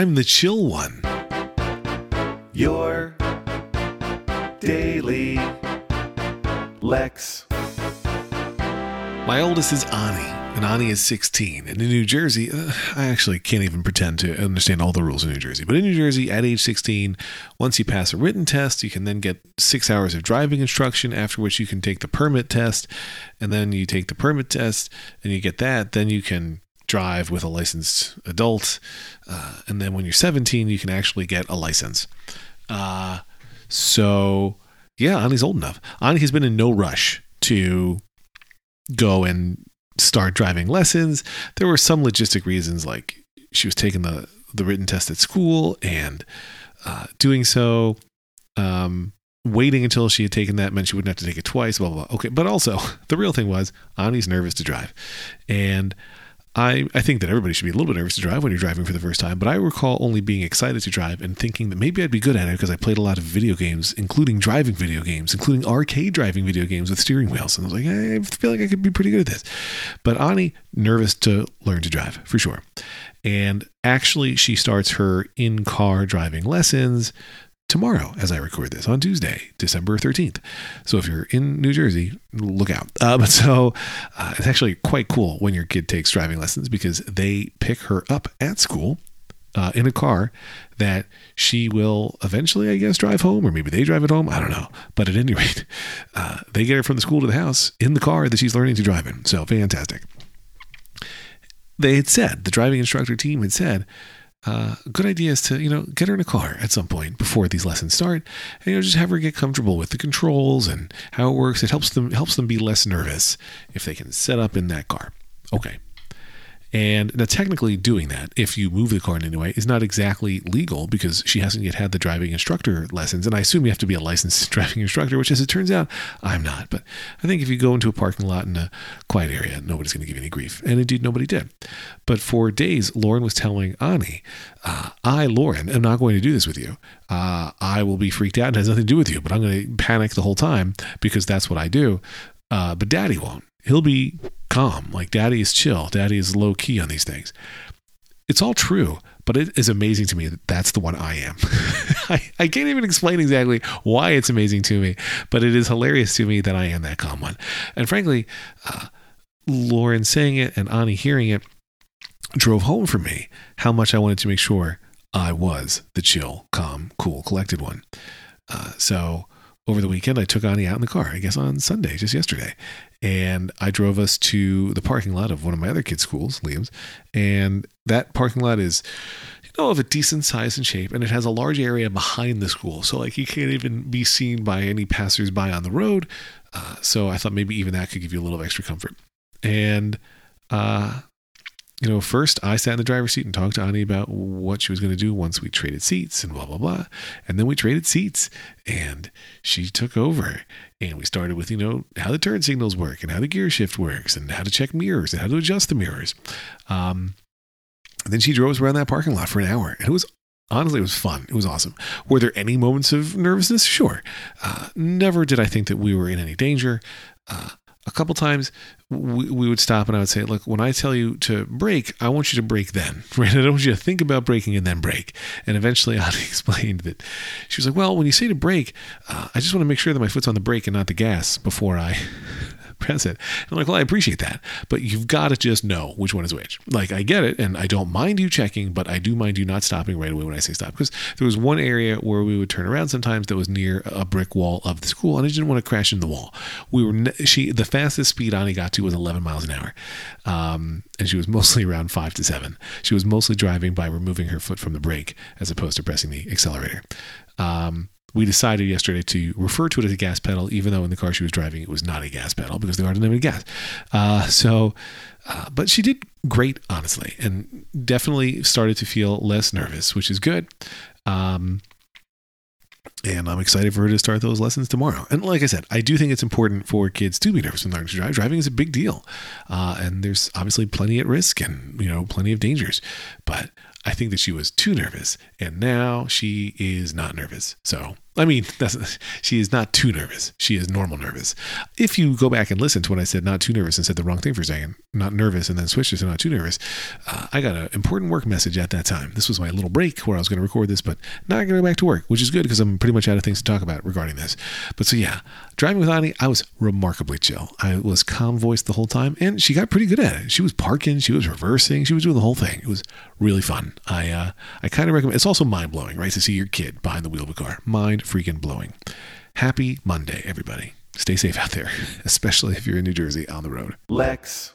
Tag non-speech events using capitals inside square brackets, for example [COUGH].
I'm the chill one. Your daily Lex. My oldest is Ani, and Ani is 16. And in New Jersey, uh, I actually can't even pretend to understand all the rules in New Jersey. But in New Jersey, at age 16, once you pass a written test, you can then get six hours of driving instruction, after which you can take the permit test. And then you take the permit test and you get that. Then you can drive with a licensed adult. Uh, and then when you're 17, you can actually get a license. Uh, so, yeah, Ani's old enough. Ani has been in no rush to go and start driving lessons. There were some logistic reasons, like she was taking the the written test at school and uh, doing so. Um, waiting until she had taken that meant she wouldn't have to take it twice. Blah blah. blah. Okay, but also [LAUGHS] the real thing was Ani's nervous to drive, and I, I think that everybody should be a little bit nervous to drive when you're driving for the first time, but I recall only being excited to drive and thinking that maybe I'd be good at it because I played a lot of video games, including driving video games, including arcade driving video games with steering wheels. And I was like, I feel like I could be pretty good at this. But Ani, nervous to learn to drive for sure. And actually, she starts her in car driving lessons tomorrow as I record this on Tuesday, December 13th. So if you're in New Jersey, look out. Uh, [LAUGHS] but so uh, it's actually quite cool when your kid takes driving lessons because they pick her up at school uh, in a car that she will eventually, I guess, drive home, or maybe they drive it home. I don't know. But at any [LAUGHS] rate, uh, they get her from the school to the house in the car that she's learning to drive in. So fantastic. They had said, the driving instructor team had said, uh, good idea is to you know get her in a car at some point before these lessons start and you know just have her get comfortable with the controls and how it works. It helps them helps them be less nervous if they can set up in that car. Okay and now, technically, doing that, if you move the car in any way, is not exactly legal because she hasn't yet had the driving instructor lessons. And I assume you have to be a licensed [LAUGHS] driving instructor, which, as it turns out, I'm not. But I think if you go into a parking lot in a quiet area, nobody's going to give you any grief. And indeed, nobody did. But for days, Lauren was telling Ani, uh, I, Lauren, am not going to do this with you. Uh, I will be freaked out. and has nothing to do with you, but I'm going to panic the whole time because that's what I do. Uh, but daddy won't. He'll be calm. Like daddy is chill. Daddy is low key on these things. It's all true, but it is amazing to me that that's the one I am. [LAUGHS] I, I can't even explain exactly why it's amazing to me, but it is hilarious to me that I am that calm one. And frankly, uh, Lauren saying it and Ani hearing it drove home for me how much I wanted to make sure I was the chill, calm, cool, collected one. Uh, so over the weekend, I took Ani out in the car, I guess on Sunday, just yesterday. And I drove us to the parking lot of one of my other kids' schools, Liam's. And that parking lot is, you know, of a decent size and shape. And it has a large area behind the school. So, like, you can't even be seen by any passersby on the road. Uh, so I thought maybe even that could give you a little extra comfort. And uh, you know, first I sat in the driver's seat and talked to Ani about what she was going to do once we traded seats and blah, blah, blah. And then we traded seats and she took over. And we started with, you know, how the turn signals work and how the gear shift works and how to check mirrors and how to adjust the mirrors. Um, then she drove us around that parking lot for an hour. And it was honestly, it was fun. It was awesome. Were there any moments of nervousness? Sure. Uh, never did I think that we were in any danger. Uh, a couple times we, we, would stop and I would say, look, when I tell you to brake, I want you to brake then, [LAUGHS] right? I don't want you to think about braking and then brake. And eventually [LAUGHS] Ani explained that she was like, well, when you say to brake, uh, I just want to make sure that my foot's on the brake and not the gas before I press it. And I'm like, well, I appreciate that, but you've got to just know which one is which. Like, I get it, and I don't mind you checking, but I do mind you not stopping right away when I say stop. Because there was one area where we would turn around sometimes that was near a brick wall of the school, and I didn't want to crash in the wall. We were she the fastest speed Ani got to was 11 miles an hour, um, and she was mostly around five to seven. She was mostly driving by removing her foot from the brake as opposed to pressing the accelerator. Um, we decided yesterday to refer to it as a gas pedal, even though in the car she was driving it was not a gas pedal because there aren't have any gas. Uh, so, uh, but she did great, honestly, and definitely started to feel less nervous, which is good. Um, and I'm excited for her to start those lessons tomorrow. And like I said, I do think it's important for kids to be nervous when learning to drive. Driving is a big deal, uh, and there's obviously plenty at risk and you know plenty of dangers. But I think that she was too nervous, and now she is not nervous. So I mean, she is not too nervous. She is normal nervous. If you go back and listen to when I said not too nervous and said the wrong thing for a second, not nervous, and then switched to not too nervous, uh, I got an important work message at that time. This was my little break where I was going to record this, but now I got to go back to work, which is good because I'm pretty much out of things to talk about regarding this. But so yeah, driving with Ani, I was remarkably chill. I was calm voiced the whole time, and she got pretty good at it. She was parking, she was reversing, she was doing the whole thing. It was really fun. I uh, I kind of recommend. It's also mind blowing, right, to see your kid behind the wheel of a car. Mind freaking blowing. Happy Monday, everybody. Stay safe out there, [LAUGHS] especially if you're in New Jersey on the road. Lex.